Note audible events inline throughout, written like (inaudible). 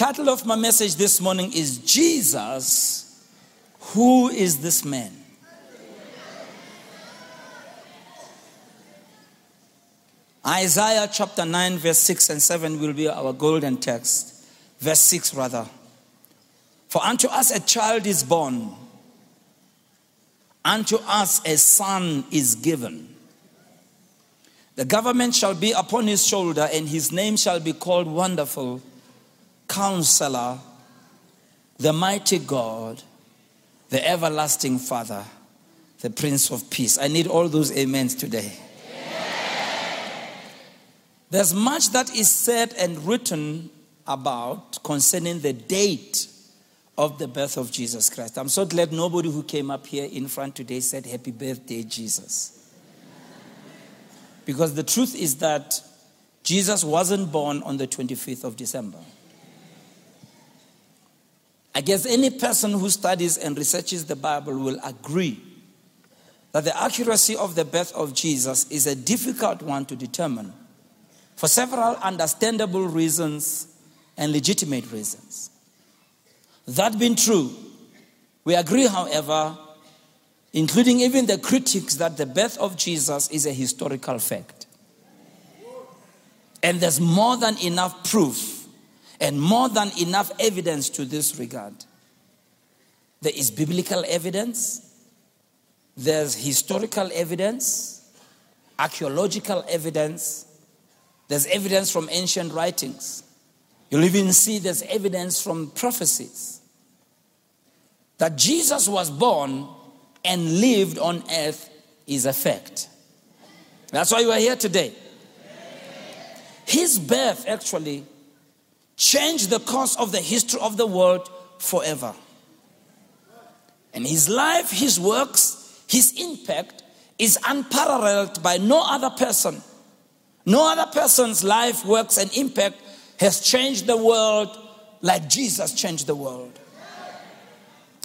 title of my message this morning is Jesus, Who is this man? Isaiah chapter 9, verse 6 and 7 will be our golden text. Verse 6, rather. For unto us a child is born, unto us a son is given. The government shall be upon his shoulder, and his name shall be called Wonderful, Counselor, the Mighty God, the Everlasting Father, the Prince of Peace. I need all those amens today. There's much that is said and written about concerning the date of the birth of Jesus Christ. I'm so glad nobody who came up here in front today said, Happy birthday, Jesus. Because the truth is that Jesus wasn't born on the 25th of December. I guess any person who studies and researches the Bible will agree that the accuracy of the birth of Jesus is a difficult one to determine for several understandable reasons and legitimate reasons. That being true, we agree, however, including even the critics, that the birth of Jesus is a historical fact. And there's more than enough proof and more than enough evidence to this regard. There is biblical evidence, there's historical evidence, archaeological evidence, there's evidence from ancient writings. You'll even see there's evidence from prophecies that Jesus was born and lived on earth is a fact. That's why you are here today. His birth actually changed the course of the history of the world forever. And his life, his works, his impact is unparalleled by no other person no other person's life, works, and impact has changed the world like Jesus changed the world.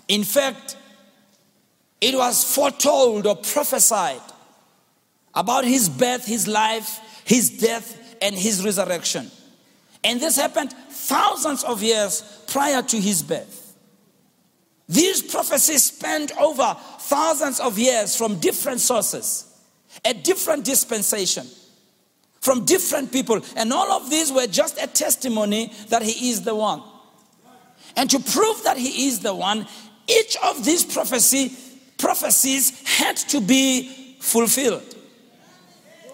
In fact, it was foretold or prophesied about his birth, his life, his death, and his resurrection. And this happened thousands of years prior to his birth. These prophecies spanned over thousands of years from different sources, a different dispensation from different people. And all of these were just a testimony that he is the one. And to prove that he is the one, each of these prophecy, prophecies had to be fulfilled.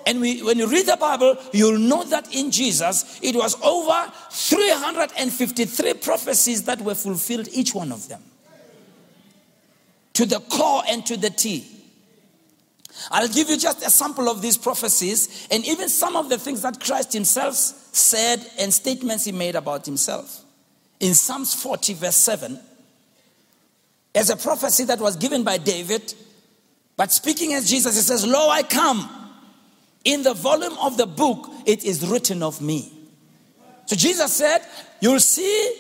And we, when you read the Bible, you'll know that in Jesus, it was over 353 prophecies that were fulfilled, each one of them. To the core and to the T. I'll give you just a sample of these prophecies and even some of the things that Christ himself said and statements he made about himself. In Psalms 40, verse 7, as a prophecy that was given by David, but speaking as Jesus, he says, Lo, I come. In the volume of the book, it is written of me. So Jesus said, You'll see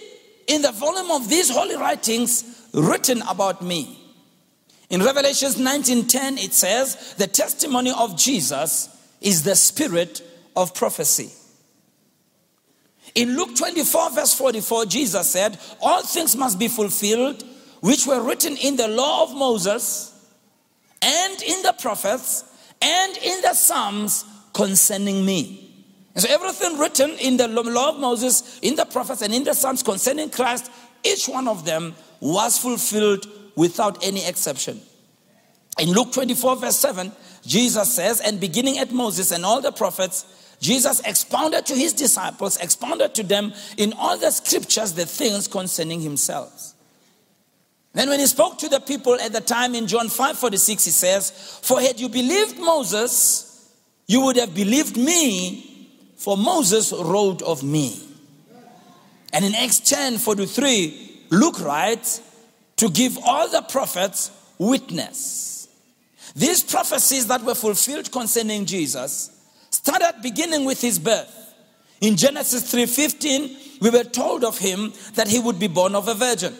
in the volume of these holy writings written about me. In Revelations 19:10 it says, "The testimony of Jesus is the spirit of prophecy." In Luke 24 verse 44 Jesus said, "All things must be fulfilled which were written in the law of Moses and in the prophets and in the Psalms concerning me." And so everything written in the law of Moses, in the prophets and in the Psalms concerning Christ, each one of them was fulfilled without any exception. In Luke 24, verse 7, Jesus says, and beginning at Moses and all the prophets, Jesus expounded to his disciples, expounded to them in all the scriptures the things concerning himself. Then when he spoke to the people at the time in John 5 46, he says, For had you believed Moses, you would have believed me, for Moses wrote of me. And in Acts 10 43, Luke writes, To give all the prophets witness. These prophecies that were fulfilled concerning Jesus started beginning with his birth. In Genesis 3:15, we were told of him that he would be born of a virgin.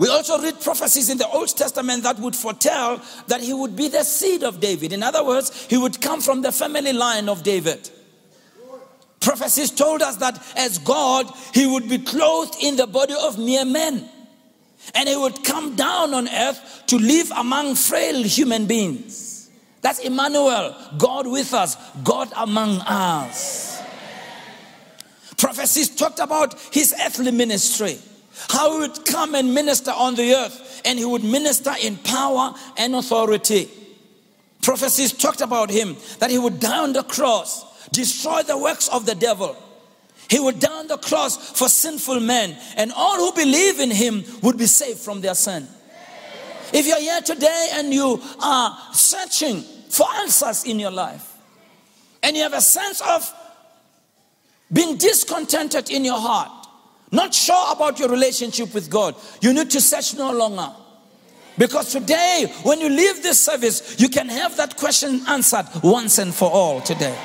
We also read prophecies in the Old Testament that would foretell that he would be the seed of David. In other words, he would come from the family line of David. Prophecies told us that as God, he would be clothed in the body of mere men. And he would come down on earth to live among frail human beings. That's Emmanuel, God with us, God among us. Prophecies talked about his earthly ministry, how he would come and minister on the earth, and he would minister in power and authority. Prophecies talked about him that he would die on the cross destroy the works of the devil. He would die on the cross for sinful men, and all who believe in him would be saved from their sin. If you're here today and you are searching for answers in your life, and you have a sense of being discontented in your heart, not sure about your relationship with God, you need to search no longer. Because today, when you leave this service, you can have that question answered once and for all today.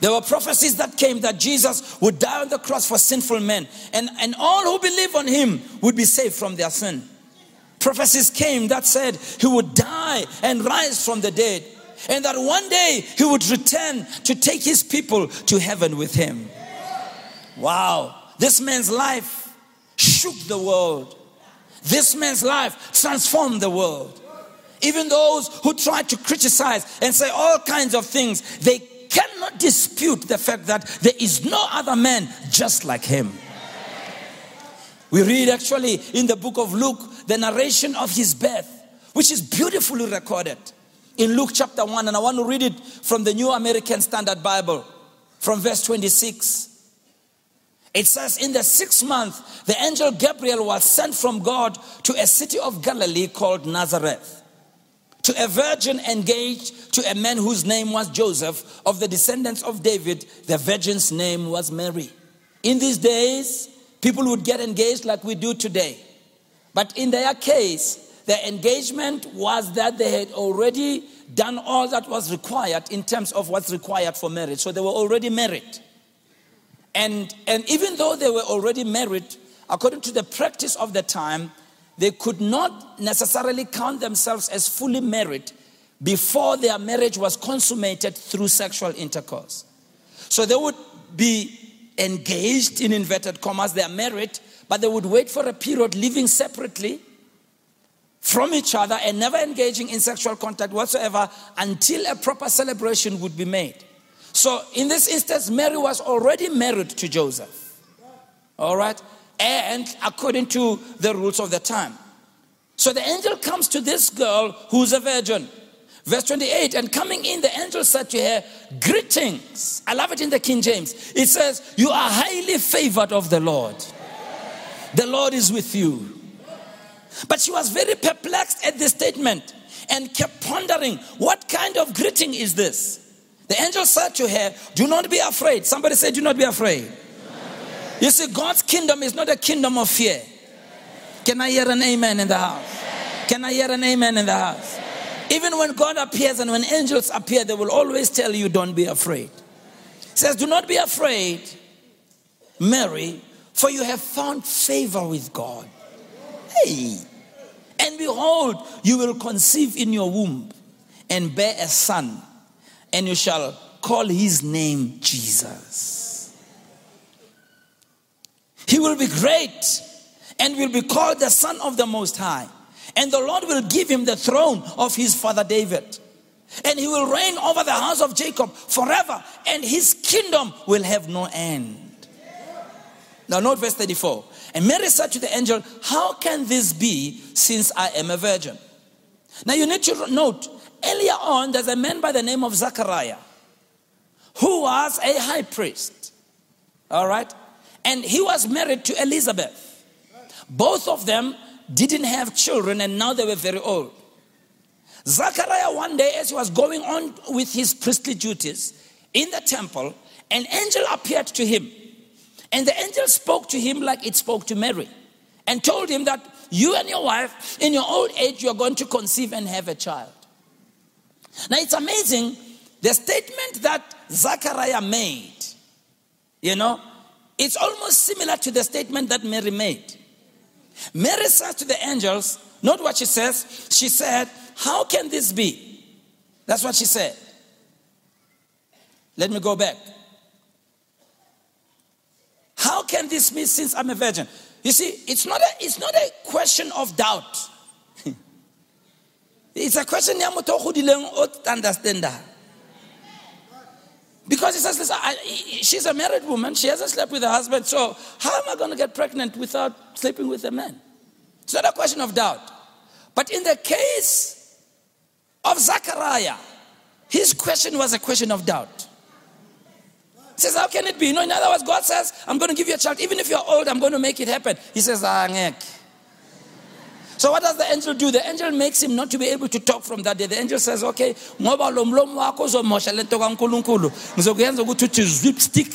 There were prophecies that came that Jesus would die on the cross for sinful men, and, and all who believe on him would be saved from their sin. Prophecies came that said he would die and rise from the dead, and that one day he would return to take his people to heaven with him. Wow, this man's life shook the world. This man's life transformed the world. Even those who try to criticize and say all kinds of things, they cannot dispute the fact that there is no other man just like him. We read actually in the book of Luke the narration of his birth, which is beautifully recorded in Luke chapter 1. And I want to read it from the New American Standard Bible from verse 26. It says, In the sixth month, the angel Gabriel was sent from God to a city of Galilee called Nazareth to a virgin engaged to a man whose name was Joseph of the descendants of David. The virgin's name was Mary. In these days, people would get engaged like we do today. But in their case, the engagement was that they had already done all that was required in terms of what's required for marriage. So they were already married. And, and even though they were already married, according to the practice of the time, they could not necessarily count themselves as fully married before their marriage was consummated through sexual intercourse. So they would be engaged in inverted commas, they are married, but they would wait for a period living separately from each other and never engaging in sexual contact whatsoever until a proper celebration would be made. So in this instance, Mary was already married to Joseph. All right? and according to the rules of the time. So the angel comes to this girl who's a virgin. Verse 28, and coming in, the angel said to her, Greetings. I love it in the King James. It says, You are highly favored of the Lord. The Lord is with you. But she was very perplexed at this statement and kept pondering, What kind of greeting is this? The angel said to her, Do not be afraid. Somebody said, Do not be afraid. You see, God's kingdom is not a kingdom of fear. Can I hear an amen in the house? Can I hear an amen in the house? Even when God appears and when angels appear, they will always tell you, don't be afraid. Says, do not be afraid, Mary, for you have found favor with God. Hey. And behold, you will conceive in your womb and bear a son, and you shall call his name Jesus. He will be great and will be called the Son of the Most High. And the Lord will give him the throne of his father David. And he will reign over the house of Jacob forever, and his kingdom will have no end. Now, note verse 34. And Mary said to the angel, How can this be since I am a virgin? Now, you need to note earlier on, there's a man by the name of Zachariah who was a high priest. All right? and he was married to Elizabeth. Both of them didn't have children and now they were very old. Zachariah, one day, as he was going on with his priestly duties in the temple, an angel appeared to him. And the angel spoke to him like it spoke to Mary and told him that you and your wife, in your old age, you're going to conceive and have a child. Now, it's amazing the statement that Zachariah made, you know, it's almost similar to the statement that Mary made. Mary says to the angels, not what she says, she said, How can this be? That's what she said. Let me go back. How can this be since I'm a virgin? You see, it's not a, it's not a question of doubt. It's a question ya motho o godileng o Because he says, listen, I, she's a married woman. She hasn't slept with her husband. So how am I going to get pregnant without sleeping with a man? It's not a question of doubt. But in the case of Zachariah, his question was a question of doubt. He says, How can it be? You know, in other words, God says, I'm going to give you a child. Even if you're old, I'm going to make it happen. He says, Ah, So what does the angel do? The angel makes him not to be able to talk from that day. The angel says, okay, ngoba lo mlomo wakho uzomosha lento kaNkuluNkulu. Ngizokuyenza ukuthi uthi zwip stick.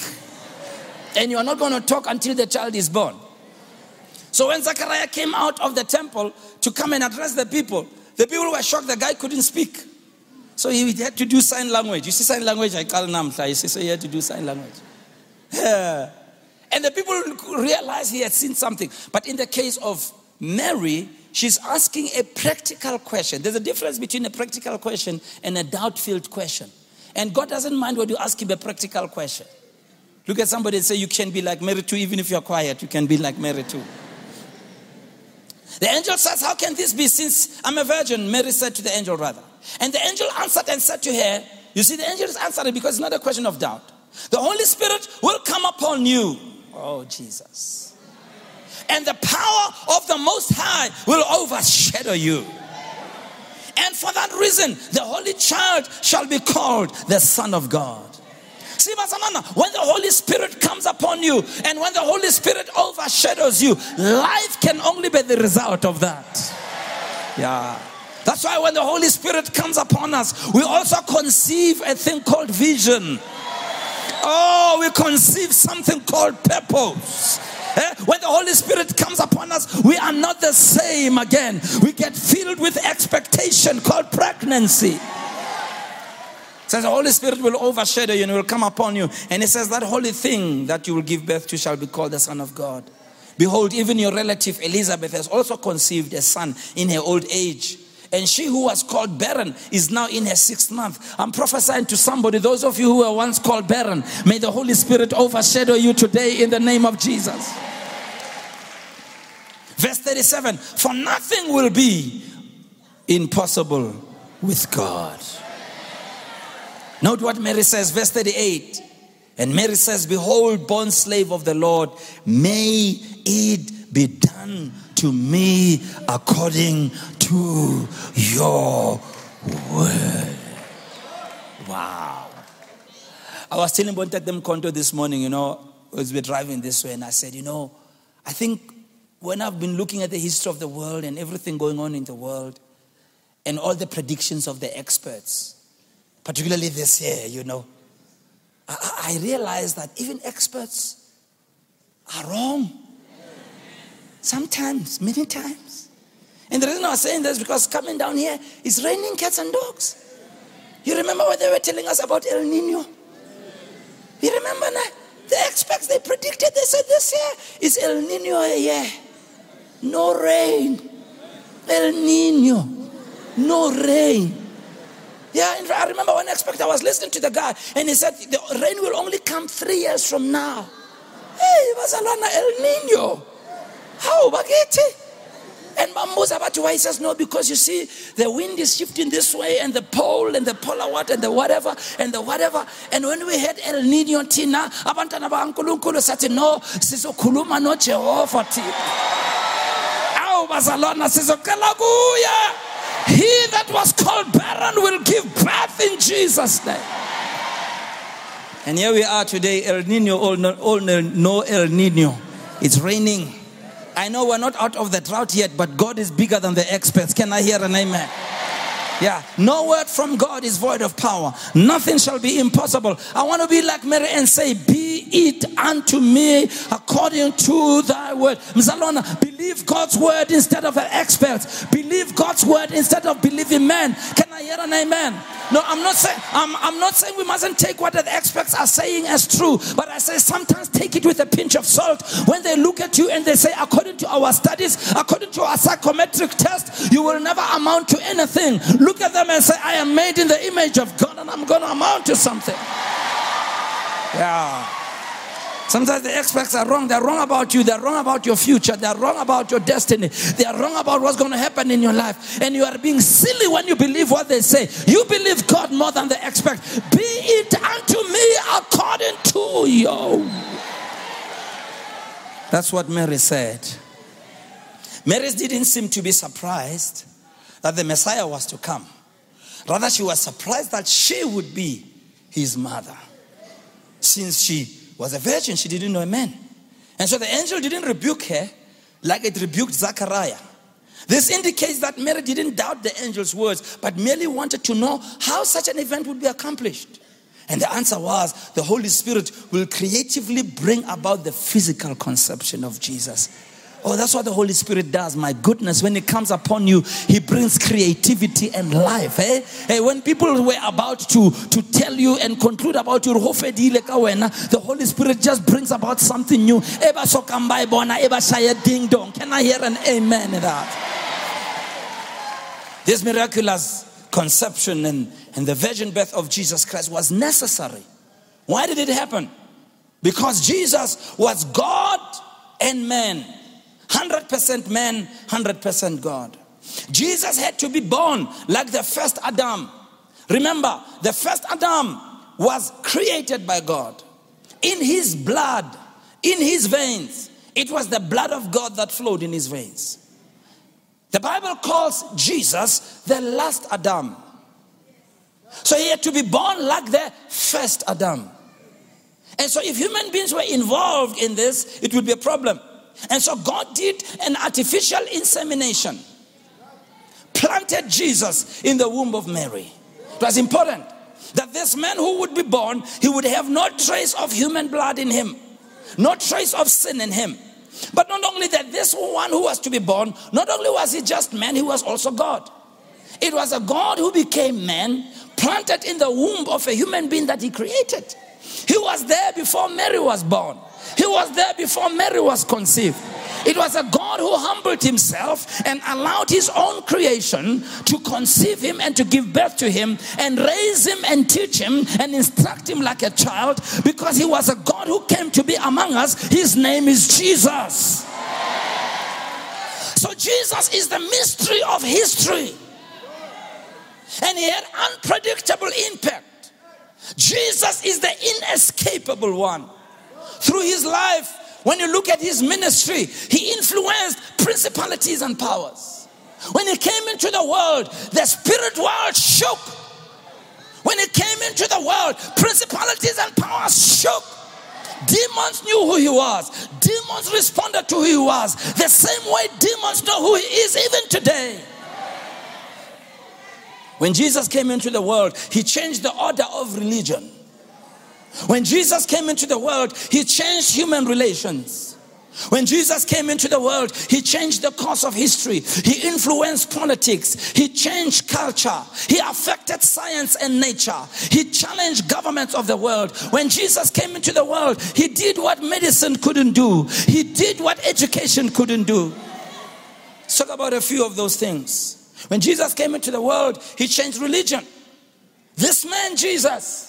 And you are not going to talk until the child is born. So when Zechariah came out of the temple to come and address the people, the people were shocked the guy couldn't speak. So he had to do sign language. You see sign language, I call namhla. You see, so he had to do sign language. And the people realized he had seen something. But in the case of Mary, she's asking a practical question. There's a difference between a practical question and a doubt filled question. And God doesn't mind when you ask him a practical question. Look at somebody and say, You can be like Mary too, even if you're quiet, you can be like Mary too. The angel says, How can this be since I'm a virgin? Mary said to the angel, rather. And the angel answered and said to her, You see, the angel is answering because it's not a question of doubt. The Holy Spirit will come upon you. Oh, Jesus. And the power of the Most High will overshadow you. And for that reason, the Holy Child shall be called the Son of God. See, when the Holy Spirit comes upon you and when the Holy Spirit overshadows you, life can only be the result of that. Yeah. That's why when the Holy Spirit comes upon us, we also conceive a thing called vision. Oh, we conceive something called purpose. Eh? When the Holy Spirit comes upon us, we are not the same again. We get filled with expectation called pregnancy. Says the Holy Spirit will overshadow you and will come upon you. And it says that holy thing that you will give birth to shall be called the Son of God. Behold, even your relative Elizabeth has also conceived a son in her old age. And she who was called barren is now in her sixth month. I'm prophesying to somebody, those of you who were once called barren, may the Holy Spirit overshadow you today in the name of Jesus. Verse 37 For nothing will be impossible with God. Note what Mary says, verse 38. And Mary says, Behold, born slave of the Lord, may it be done to me according to your word. Wow. I was telling them Konto this morning, you know, as we're driving this way, and I said, you know, I think when I've been looking at the history of the world and everything going on in the world, and all the predictions of the experts, particularly this year, you know, I, I realized that even experts are wrong. Sometimes, many times. And the reason I was saying this is because coming down here is raining cats and dogs. You remember what they were telling us about El Nino? You remember that? The experts, they predicted, they said this year is El Nino year. No rain. El Nino. No rain. Yeah, I remember one expert, I was listening to the guy, and he said, the rain will only come three years from now. Hey, Bazalwana El Nino. How, Bageti? And Mambuza about why he says no, because you see, the wind is shifting this way, and the pole, and the polar water, and the whatever, and the whatever. And when we had El Nino Tina, abantwana bankulunkulu said, no, sizokhuluma no Jehovah Tina. Awu bazalwana sizocela kuya. He that was called barren will give birth in Jesus' name. And here we are today, El Nino, all all no El Nino. It's raining. I know we're not out of the drought yet, but God is bigger than the experts. Can I hear an amen? Yeah, no word from God is void of power. Nothing shall be impossible. I want to be like Mary and say, Be it unto me according to thy word. Mzalona, believe God's word instead of an expert. Believe God's word instead of believing man. Can I hear an amen? No, I'm not saying I'm, I'm not saying we mustn't take what the experts are saying as true, but I say sometimes take it with a pinch of salt. When they look at you and they say, according to our studies, according to our psychometric test, you will never amount to anything. Look at them and say, I am made in the image of God and I'm going to amount to something. Yeah. Sometimes the experts are wrong. They're wrong about you. They're wrong about your future. They're wrong about your destiny. They are wrong about what's going to happen in your life. And you are being silly when you believe what they say. You believe God more than the expert. Be it unto me according to you. That's what Mary said. Mary didn't seem to be surprised that the Messiah was to come. Rather, she was surprised that she would be his mother. Since she was a virgin, she didn't know a man. And so the angel didn't rebuke her like it rebuked Zachariah. This indicates that Mary didn't doubt the angel's words, but merely wanted to know how such an event would be accomplished. And the answer was the Holy Spirit will creatively bring about the physical conception of Jesus. Oh, that's what the Holy Spirit does. My goodness, when it comes upon you, He brings creativity and life. Eh? Hey, eh, when people were about to, to tell you and conclude about you, the Holy Spirit just brings about something new. Can I hear an amen in that? This miraculous conception and, and the virgin birth of Jesus Christ was necessary. Why did it happen? Because Jesus was God and man. 100% man, 100% God. Jesus had to be born like the first Adam. Remember, the first Adam was created by God. In his blood, in his veins, it was the blood of God that flowed in his veins. The Bible calls Jesus the last Adam. So he had to be born like the first Adam. And so if human beings were involved in this, it would be a problem. And so God did an artificial insemination, planted Jesus in the womb of Mary. It was important that this man who would be born, he would have no trace of human blood in him, no trace of sin in him. But not only that, this one who was to be born, not only was he just man, he was also God. It was a God who became man, planted in the womb of a human being that he created. He was there before Mary was born. He was there before Mary was conceived. It was a God who humbled himself and allowed his own creation to conceive him and to give birth to him and raise him and teach him and instruct him like a child because he was a God who came to be among us. His name is Jesus. So Jesus is the mystery of history. And he had unpredictable impact. Jesus is the inescapable one through his life, when you look at his ministry, he influenced principalities and powers. When he came into the world, the spirit world shook. When he came into the world, principalities and powers shook. Demons knew who he was. Demons responded to who he was. The same way demons know who he is even today. When Jesus came into the world, he changed the order of religion. When Jesus came into the world, he changed human relations. When Jesus came into the world, he changed the course of history. He influenced politics. He changed culture. He affected science and nature. He challenged governments of the world. When Jesus came into the world, he did what medicine couldn't do. He did what education couldn't do. Let's talk about a few of those things. When Jesus came into the world, he changed religion. This man, Jesus,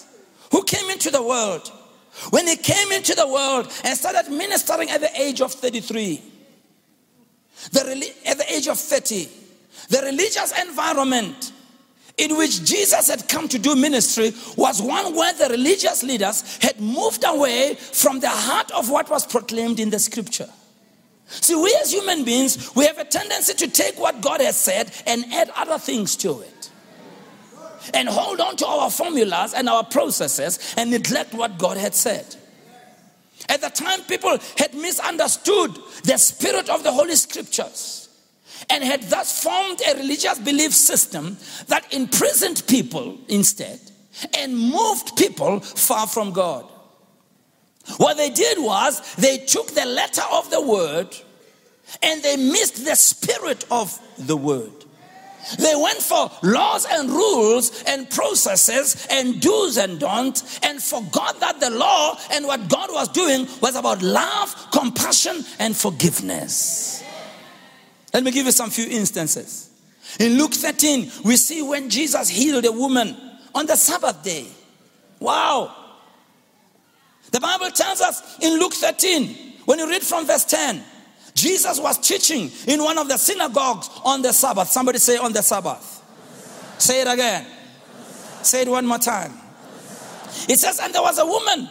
who came into the world. When he came into the world and started ministering at the age of 33, the, at the age of 30, the religious environment in which Jesus had come to do ministry was one where the religious leaders had moved away from the heart of what was proclaimed in the scripture. See, we as human beings, we have a tendency to take what God has said and add other things to it and hold on to our formulas and our processes and neglect what God had said. At the time, people had misunderstood the spirit of the Holy Scriptures and had thus formed a religious belief system that imprisoned people instead and moved people far from God. What they did was they took the letter of the word and they missed the spirit of the word. They went for laws and rules and processes and do's and don'ts and forgot that the law and what God was doing was about love, compassion, and forgiveness. Let me give you some few instances. In Luke 13, we see when Jesus healed a woman on the Sabbath day. Wow. The Bible tells us in Luke 13, when you read from verse 10, Jesus was teaching in one of the synagogues on the Sabbath. Somebody say on the Sabbath. Say it again. Say it one more time. It says, and there was a woman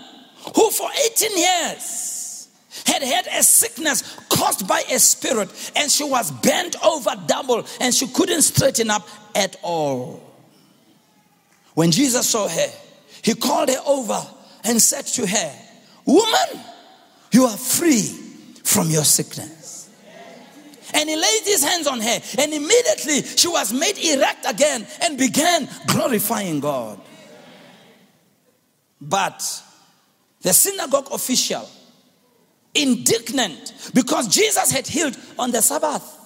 who for 18 years had had a sickness caused by a spirit, and she was bent over double and she couldn't straighten up at all. When Jesus saw her, he called her over and said to her, Woman, you are free from your sickness. And he laid his hands on her, and immediately she was made erect again and began glorifying God. But the synagogue official, indignant because Jesus had healed on the Sabbath,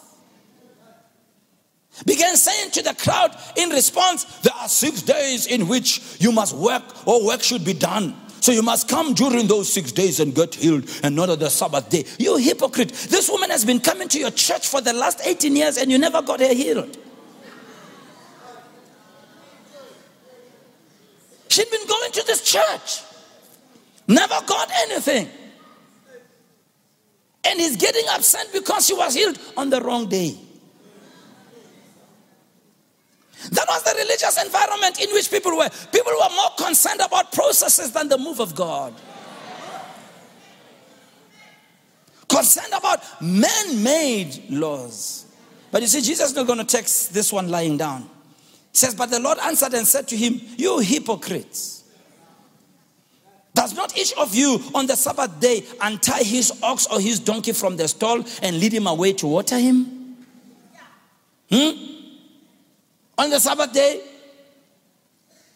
began saying to the crowd in response, There are six days in which you must work or work should be done. So you must come during those six days and get healed and not on the Sabbath day. You hypocrite. This woman has been coming to your church for the last 18 years and you never got her healed. She'd been going to this church, never got anything. And he's getting upset because she was healed on the wrong day. That was the religious environment in which people were. People were more concerned about processes than the move of God. Concerned about man made laws. But you see, Jesus is not going to text this one lying down. He says, But the Lord answered and said to him, You hypocrites. Does not each of you on the Sabbath day untie his ox or his donkey from the stall and lead him away to water him? Hmm? On the Sabbath day,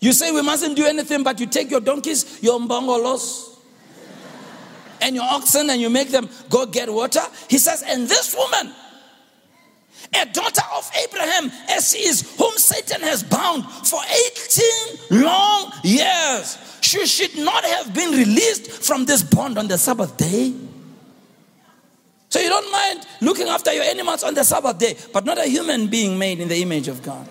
you say we mustn't do anything, but you take your donkeys, your mbongolos, and your oxen, and you make them go get water. He says, and this woman, a daughter of Abraham, as she is, whom Satan has bound for 18 long years, she should not have been released from this bond on the Sabbath day. So you don't mind looking after your animals on the Sabbath day, but not a human being made in the image of God.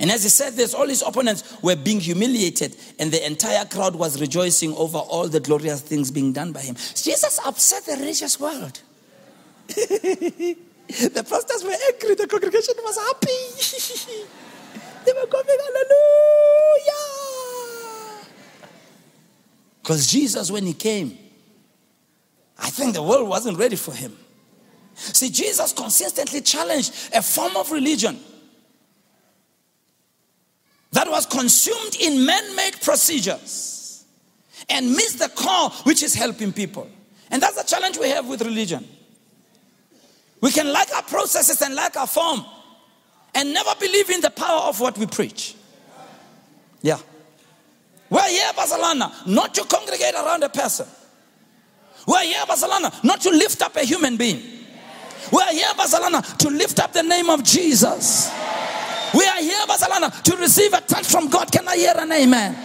And as he said this, all his opponents were being humiliated, and the entire crowd was rejoicing over all the glorious things being done by him. Jesus upset the religious world. (laughs) the pastors were angry, the congregation was happy. (laughs) they were going, Hallelujah. Because Jesus, when he came, I think the world wasn't ready for him. See, Jesus consistently challenged a form of religion that was consumed in man made procedures and missed the core, which is helping people. And that's the challenge we have with religion. We can like our processes and like our form and never believe in the power of what we preach. Yeah. We're here, Bazalwana, not to congregate around a person. We're here, Bazalwana, not to lift up a human being. We're here, Bazalwana, to lift up the name of Jesus. We are here, Bazalwana, to receive a touch from God. Can I hear an amen?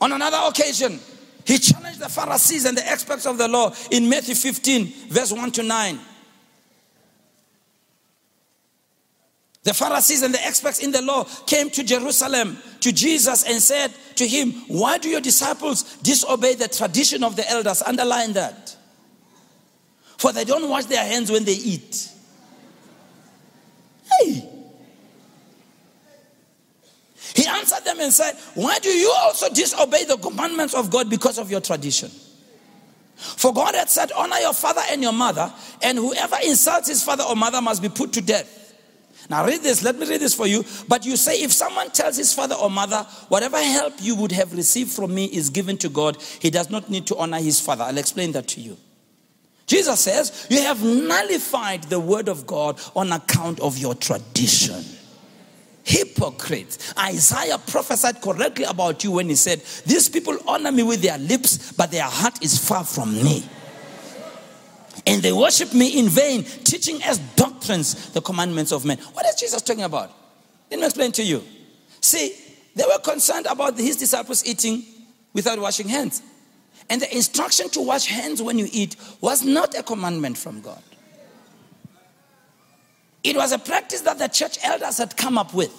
On another occasion, he challenged the Pharisees and the experts of the law in Matthew 15, verse 1 to 9. The Pharisees and the experts in the law came to Jerusalem to Jesus and said to him, Why do your disciples disobey the tradition of the elders? Underline that. For they don't wash their hands when they eat. Hey! He answered them and said, Why do you also disobey the commandments of God because of your tradition? For God had said, Honor your father and your mother, and whoever insults his father or mother must be put to death. Now, read this. Let me read this for you. But you say, if someone tells his father or mother, whatever help you would have received from me is given to God, he does not need to honor his father. I'll explain that to you. Jesus says, You have nullified the word of God on account of your tradition. Hypocrite. Isaiah prophesied correctly about you when he said, These people honor me with their lips, but their heart is far from me. And they worship me in vain, teaching as doctrines the commandments of men. What is Jesus talking about? Let me explain to you. See, they were concerned about his disciples eating without washing hands. And the instruction to wash hands when you eat was not a commandment from God. It was a practice that the church elders had come up with.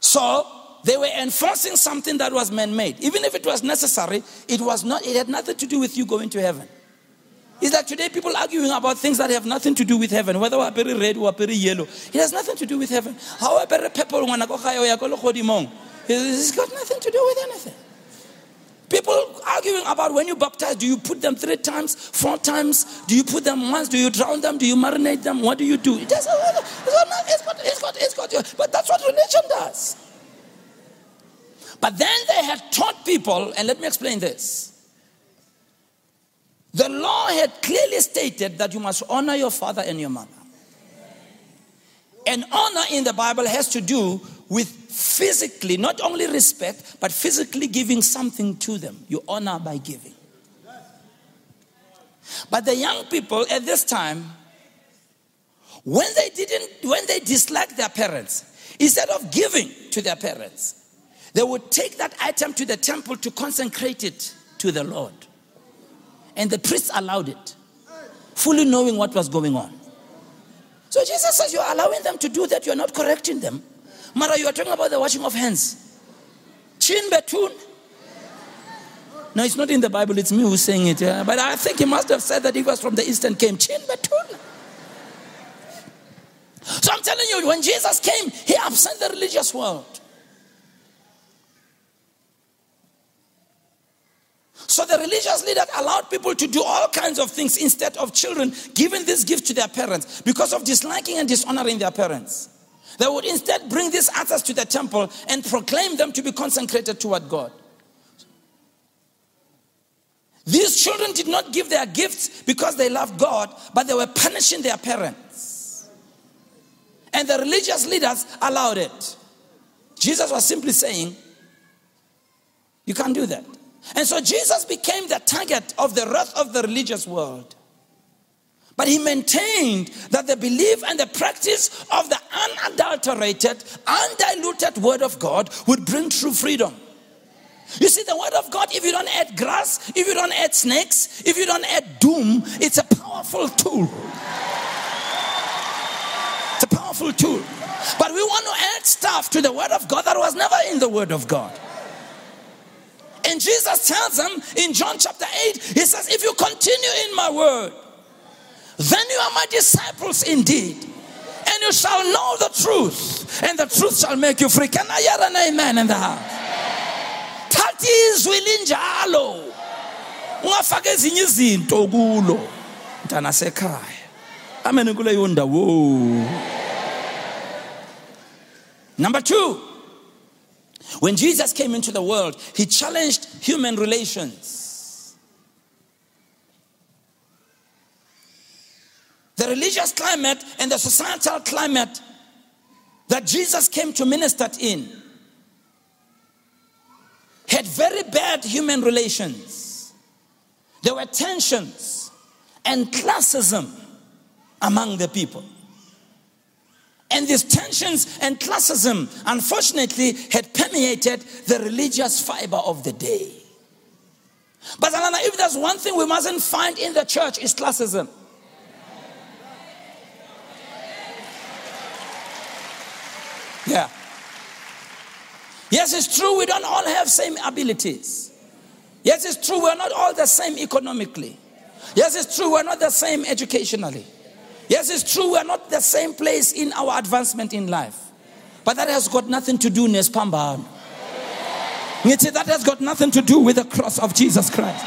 So they were enforcing something that was man-made. Even if it was necessary, it was not, it had nothing to do with you going to heaven. It's like today people arguing about things that have nothing to do with heaven, whether we're very red or very yellow. It has nothing to do with heaven. However, people it's got nothing to do with anything. People arguing about when you baptize, do you put them three times, four times? Do you put them once? Do you drown them? Do you marinate them? What do you do? It doesn't It's got, it's got, it's got, but that's what religion does. But then they had taught people, and let me explain this. The law had clearly stated that you must honor your father and your mother. And honor in the Bible has to do with physically, not only respect, but physically giving something to them. You honor by giving. But the young people at this time, when they didn't, when they disliked their parents, instead of giving to their parents, they would take that item to the temple to consecrate it to the Lord. And the priests allowed it, fully knowing what was going on. So Jesus says, You're allowing them to do that, you're not correcting them. Mara, you are talking about the washing of hands. Chin betun. No, it's not in the Bible, it's me who's saying it. Yeah? But I think he must have said that he was from the eastern came. Chin betun. So I'm telling you, when Jesus came, he upset the religious world. So the religious leader allowed people to do all kinds of things instead of children giving this gift to their parents because of disliking and dishonoring their parents. They would instead bring these answers to the temple and proclaim them to be consecrated toward God. These children did not give their gifts because they loved God, but they were punishing their parents. And the religious leaders allowed it. Jesus was simply saying, You can't do that. And so Jesus became the target of the wrath of the religious world. But he maintained that the belief and the practice of the unadulterated, undiluted word of God would bring true freedom. You see, the word of God, if you don't add grass, if you don't add snakes, if you don't add doom, it's a powerful tool. It's a powerful tool. But we want to add stuff to the word of God that was never in the word of God. And Jesus tells them in John chapter 8, He says, If you continue in my word, then you are my disciples indeed. And you shall know the truth, and the truth shall make you free. Can I hear an amen in the house? thatha izwi linjalo ungafaka ezinye izinto kulo mntanasekhaya amen kuleyo ndawo number two when Jesus came into the world, he challenged human relations. Religious climate and the societal climate that Jesus came to minister in had very bad human relations. There were tensions and classism among the people. And these tensions and classism, unfortunately, had permeated the religious fiber of the day. But Alana, if there's one thing we mustn't find in the church, is classism. Yeah. Yes, it's true we don't all have same abilities. Yes, it's true we're not all the same economically. Yes, it's true we're not the same educationally. Yes, it's true, we're not the same place in our advancement in life. But that has got nothing to do with Pamba. That has got nothing to do with the cross of Jesus Christ.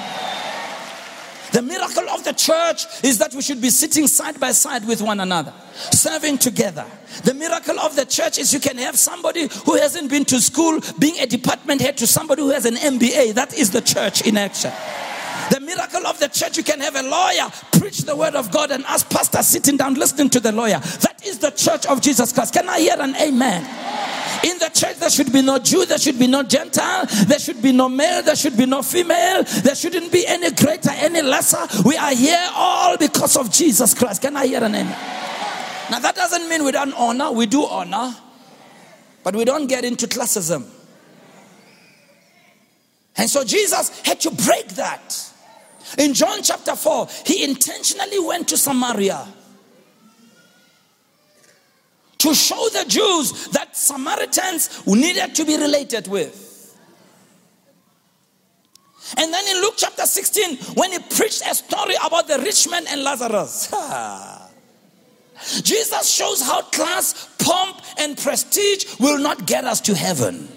The miracle of the church is that we should be sitting side by side with one another, serving together. The miracle of the church is you can have somebody who hasn't been to school being a department head to somebody who has an MBA. That is the church in action. The miracle of the church, you can have a lawyer preach the word of God and ask pastors sitting down listening to the lawyer. That is the church of Jesus Christ. Can I hear an amen? In the church, there should be no Jew, there should be no Gentile, there should be no male, there should be no female, there shouldn't be any greater, any lesser. We are here all because of Jesus Christ. Can I hear an amen? Now, that doesn't mean we don't honor, we do honor, but we don't get into classism. And so Jesus had to break that. In John chapter 4, he intentionally went to Samaria to show the Jews that Samaritans needed to be related with. And then in Luke chapter 16, when he preached a story about the rich man and Lazarus, (laughs) Jesus shows how class, pomp, and prestige will not get us to heaven.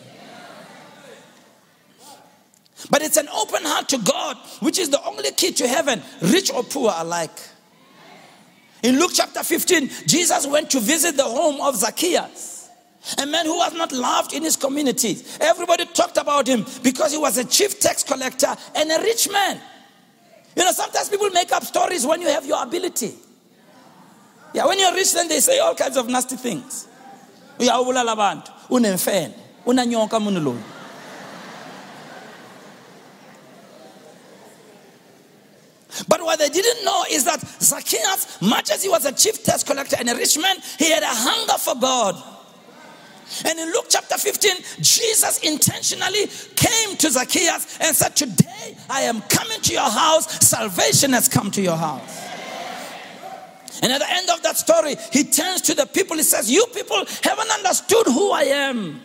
But it's an open heart to God, which is the only key to heaven, rich or poor alike. In Luke chapter 15, Jesus went to visit the home of Zacchaeus, a man who was not loved in his community. Everybody talked about him because he was a chief tax collector and a rich man. You know, sometimes people make up stories when you have your ability. Yeah, when you're rich, then they say all kinds of nasty things. uyawubulala abantu unemfene unanyoka munhu what they didn't know is that Zacchaeus, much as he was a chief tax collector and a rich man, he had a hunger for God. And in Luke chapter 15, Jesus intentionally came to Zacchaeus and said, Today I am coming to your house, salvation has come to your house. And at the end of that story, he turns to the people, he says, You people haven't understood who I am.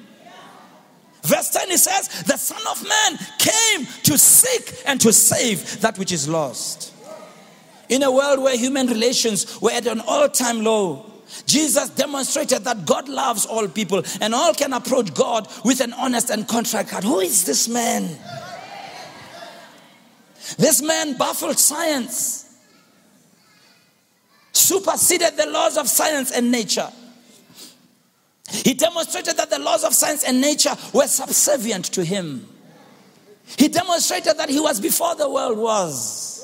Verse 10 he says, The Son of Man came to seek and to save that which is lost. In a world where human relations were at an all time low, Jesus demonstrated that God loves all people and all can approach God with an honest and contrite heart. Who is this man? This man baffled science, superseded the laws of science and nature. He demonstrated that the laws of science and nature were subservient to him. He demonstrated that he was before the world was.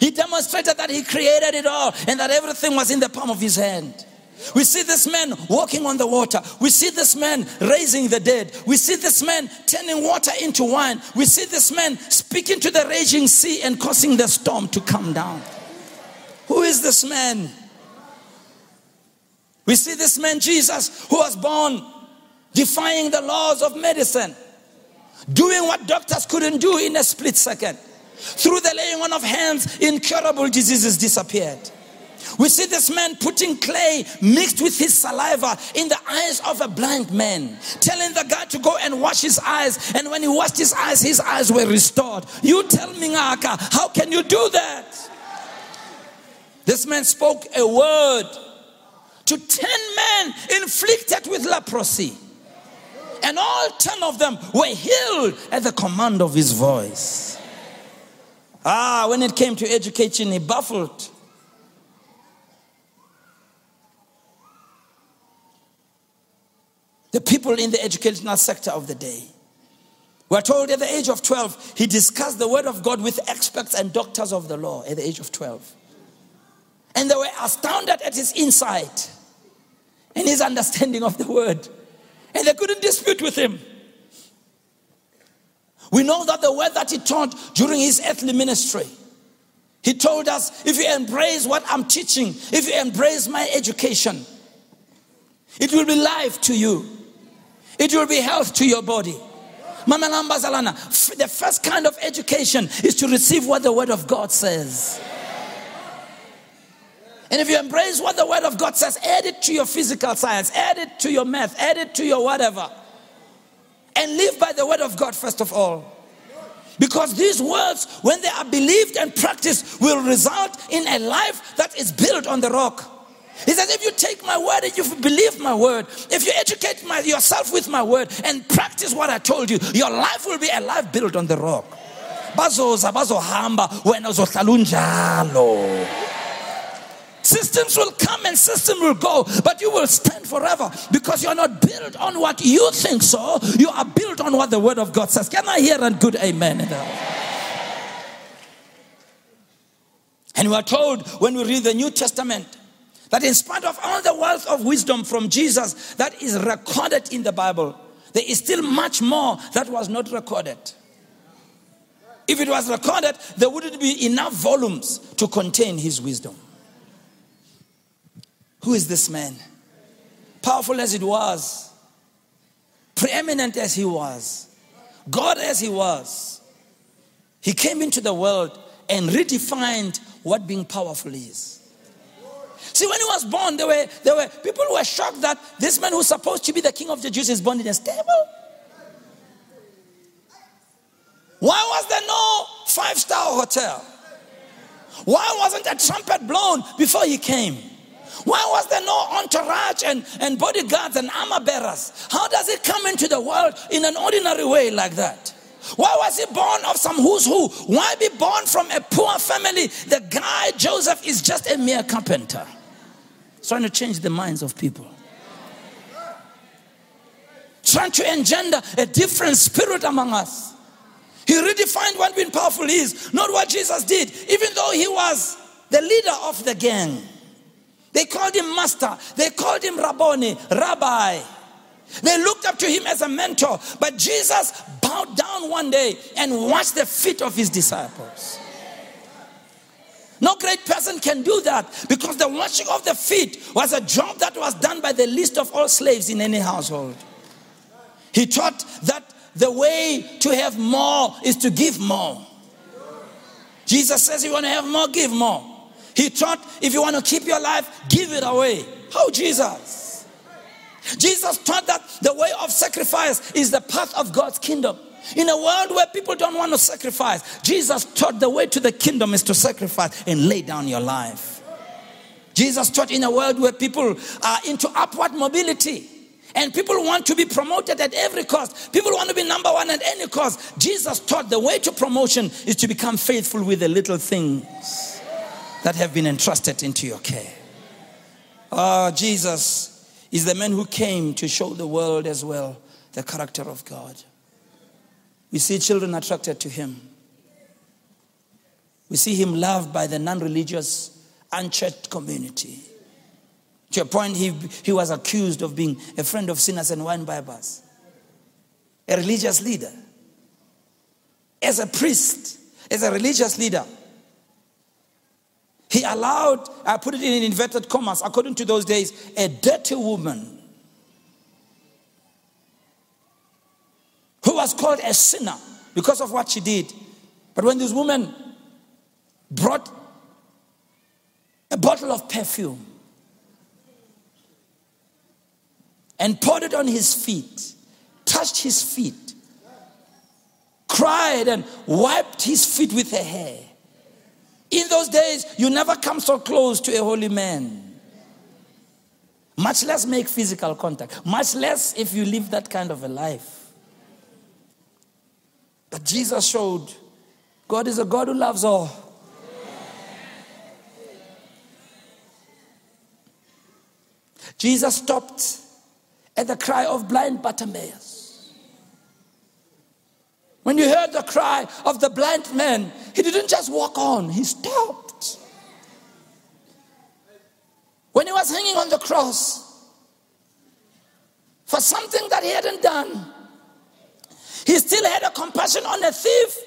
He demonstrated that he created it all and that everything was in the palm of his hand. We see this man walking on the water. We see this man raising the dead. We see this man turning water into wine. We see this man speaking to the raging sea and causing the storm to come down. Who is this man? We see this man, Jesus, who was born defying the laws of medicine, doing what doctors couldn't do in a split second. Through the laying on of hands, incurable diseases disappeared. We see this man putting clay mixed with his saliva in the eyes of a blind man, telling the guy to go and wash his eyes. And when he washed his eyes, his eyes were restored. You tell me, Ngaka, how can you do that? This man spoke a word to 10 men inflicted with leprosy. And all 10 of them were healed at the command of his voice. Ah, when it came to education, he baffled. The people in the educational sector of the day. We're told at the age of 12, he discussed the word of God with experts and doctors of the law at the age of 12. And they were astounded at his insight and his understanding of the word. And they couldn't dispute with him. We know that the word that he taught during his earthly ministry, he told us if you embrace what I'm teaching, if you embrace my education, it will be life to you, it will be health to your body. The first kind of education is to receive what the word of God says. And if you embrace what the Word of God says, add it to your physical science, add it to your math, add it to your whatever. And live by the Word of God first of all. Because these words, when they are believed and practiced, will result in a life that is built on the rock. He says, if you take my word and you believe my word, if you educate my, yourself with my word and practice what I told you, your life will be a life built on the rock. Systems will come and system will go, but you will stand forever because you're not built on what you think so. You are built on what the word of God says. Can I hear a good amen? And we are told when we read the New Testament that in spite of all the wealth of wisdom from Jesus that is recorded in the Bible, there is still much more that was not recorded. If it was recorded, there wouldn't be enough volumes to contain his wisdom. Who is this man? Powerful as it was, preeminent as he was, God as he was, he came into the world and redefined what being powerful is. See, when he was born, there were, there were people who were shocked that this man who's supposed to be the king of the Jews is born in a stable. Why was there no five star hotel? Why wasn't a trumpet blown before he came? Why was there no entourage and, and bodyguards and armor bearers? How does it come into the world in an ordinary way like that? Why was he born of some who's who? Why be born from a poor family? The guy, Joseph, is just a mere carpenter. Trying to change the minds of people. Trying to engender a different spirit among us. He redefined what being powerful is, not what Jesus did, even though he was the leader of the gang. They called him master, they called him Rabboni, rabbi. They looked up to him as a mentor, but Jesus bowed down one day and washed the feet of his disciples. No great person can do that because the washing of the feet was a job that was done by the least of all slaves in any household. He taught that the way to have more is to give more. Jesus says, You want to have more, give more. He taught, if you want to keep your life, give it away. How Jesus? Jesus taught that the way of sacrifice is the path of God's kingdom. In a world where people don't want to sacrifice, Jesus taught the way to the kingdom is to sacrifice and lay down your life. Jesus taught in a world where people are into upward mobility. And people want to be promoted at every cost. People want to be number one at any cost. Jesus taught the way to promotion is to become faithful with the little things that have been entrusted into your care. Oh, Jesus is the man who came to show the world as well the character of God. We see children attracted to him. We see him loved by the non religious, unchurched community. To a point, he, he was accused of being a friend of sinners and wine bibbers, a religious leader. As a priest, as a religious leader, he allowed, I put it in inverted commas, according to those days, a dirty woman who was called a sinner because of what she did. But when this woman brought a bottle of perfume and poured it on his feet, touched his feet, cried and wiped his feet with her hair. In those days, you never come so close to a holy man. Much less make physical contact, much less if you live that kind of a life. But Jesus showed God is a God who loves all. Jesus stopped at the cry of blind Bartimaeus. When you heard the cry of the blind man, he didn't just walk on, he stopped. When he was hanging on the cross for something that he hadn't done, he still had a compassion on a thief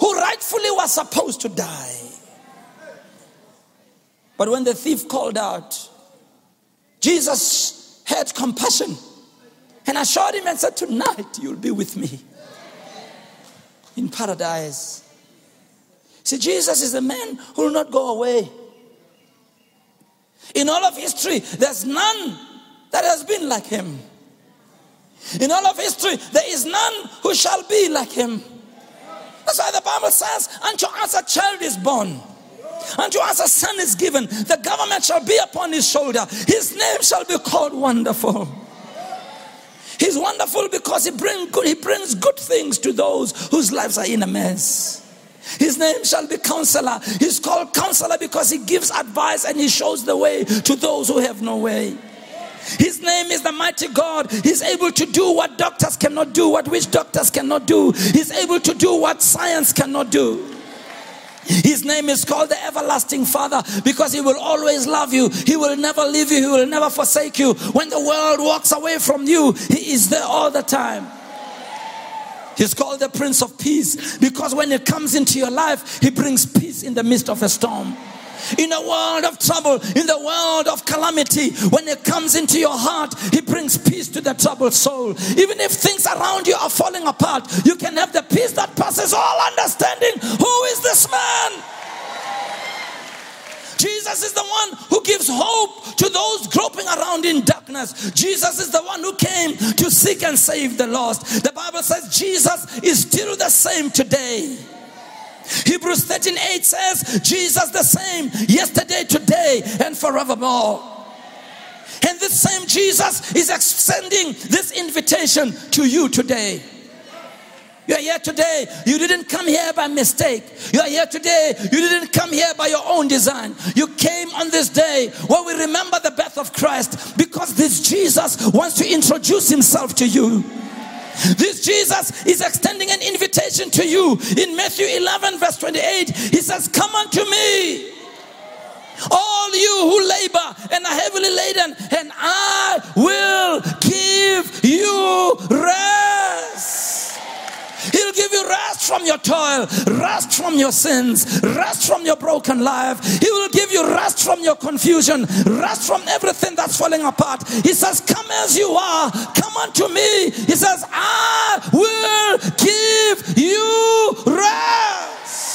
who rightfully was supposed to die. But when the thief called out, Jesus had compassion and assured him and said, Tonight you'll be with me in paradise. See, Jesus is a man who will not go away. In all of history, there's none that has been like him. In all of history, there is none who shall be like him. That's why the Bible says, Unto us a child is born. Unto us a son is given. The government shall be upon his shoulder. His name shall be called Wonderful. He's wonderful because he, bring good, he brings good things to those whose lives are in a mess. His name shall be counselor. He's called counselor because he gives advice and he shows the way to those who have no way. His name is the mighty God. He's able to do what doctors cannot do, what witch doctors cannot do. He's able to do what science cannot do. His name is called the everlasting Father because He will always love you. He will never leave you. He will never forsake you. When the world walks away from you, He is there all the time. He's called the Prince of Peace because when He comes into your life, He brings peace in the midst of a storm in a world of trouble, in the world of calamity, when it comes into your heart, He brings peace to the troubled soul. Even if things around you are falling apart, you can have the peace that passes all understanding. Who is this man? Jesus is the one who gives hope to those groping around in darkness. Jesus is the one who came to seek and save the lost. The Bible says Jesus is still the same today. Hebrews 13 8 says, Jesus the same yesterday, today, and forevermore. And this same Jesus is extending this invitation to you today. You are here today. You didn't come here by mistake. You are here today. You didn't come here by your own design. You came on this day where we remember the birth of Christ because this Jesus wants to introduce himself to you. This Jesus is extending an invitation to you. In Matthew 11, verse 28, he says, Come unto me, all you who labor and are heavily laden, and I will give you rest. He'll give you rest from your toil, rest from your sins, rest from your broken life. He will give you rest from your confusion, rest from everything that's falling apart. He says, Come as you are, come unto me. He says, I will give you rest.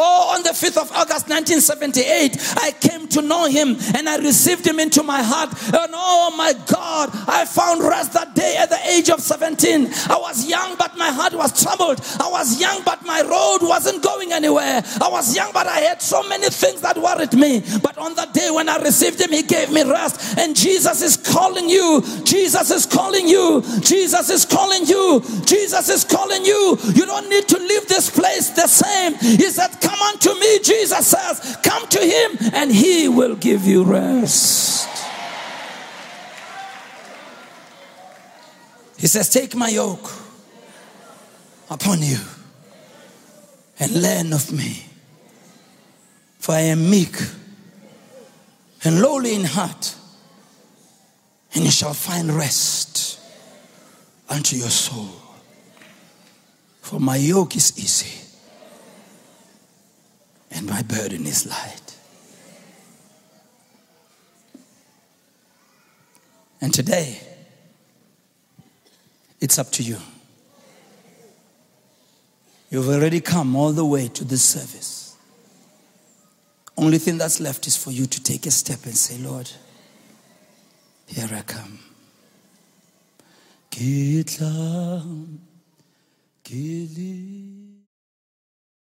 Oh, on the 5th of August 1978, I came to know him and I received him into my heart. And oh my God, I found rest that day at the age of 17. I was young, but my heart was troubled. I was young, but my road wasn't going anywhere. I was young, but I had so many things that worried me. But on that day when I received him, he gave me rest. And Jesus is calling you. Jesus is calling you. Jesus is calling you. Jesus is calling you. You don't need to leave this place the same. He said, Come unto me, Jesus says. Come to him and he will give you rest. He says, Take my yoke upon you and learn of me. For I am meek and lowly in heart, and you shall find rest unto your soul. For my yoke is easy and my burden is light. And today, it's up to you. You've already come all the way to this service. Only thing that's left is for you to take a step and say, Lord, here I come. Kitlam, kili.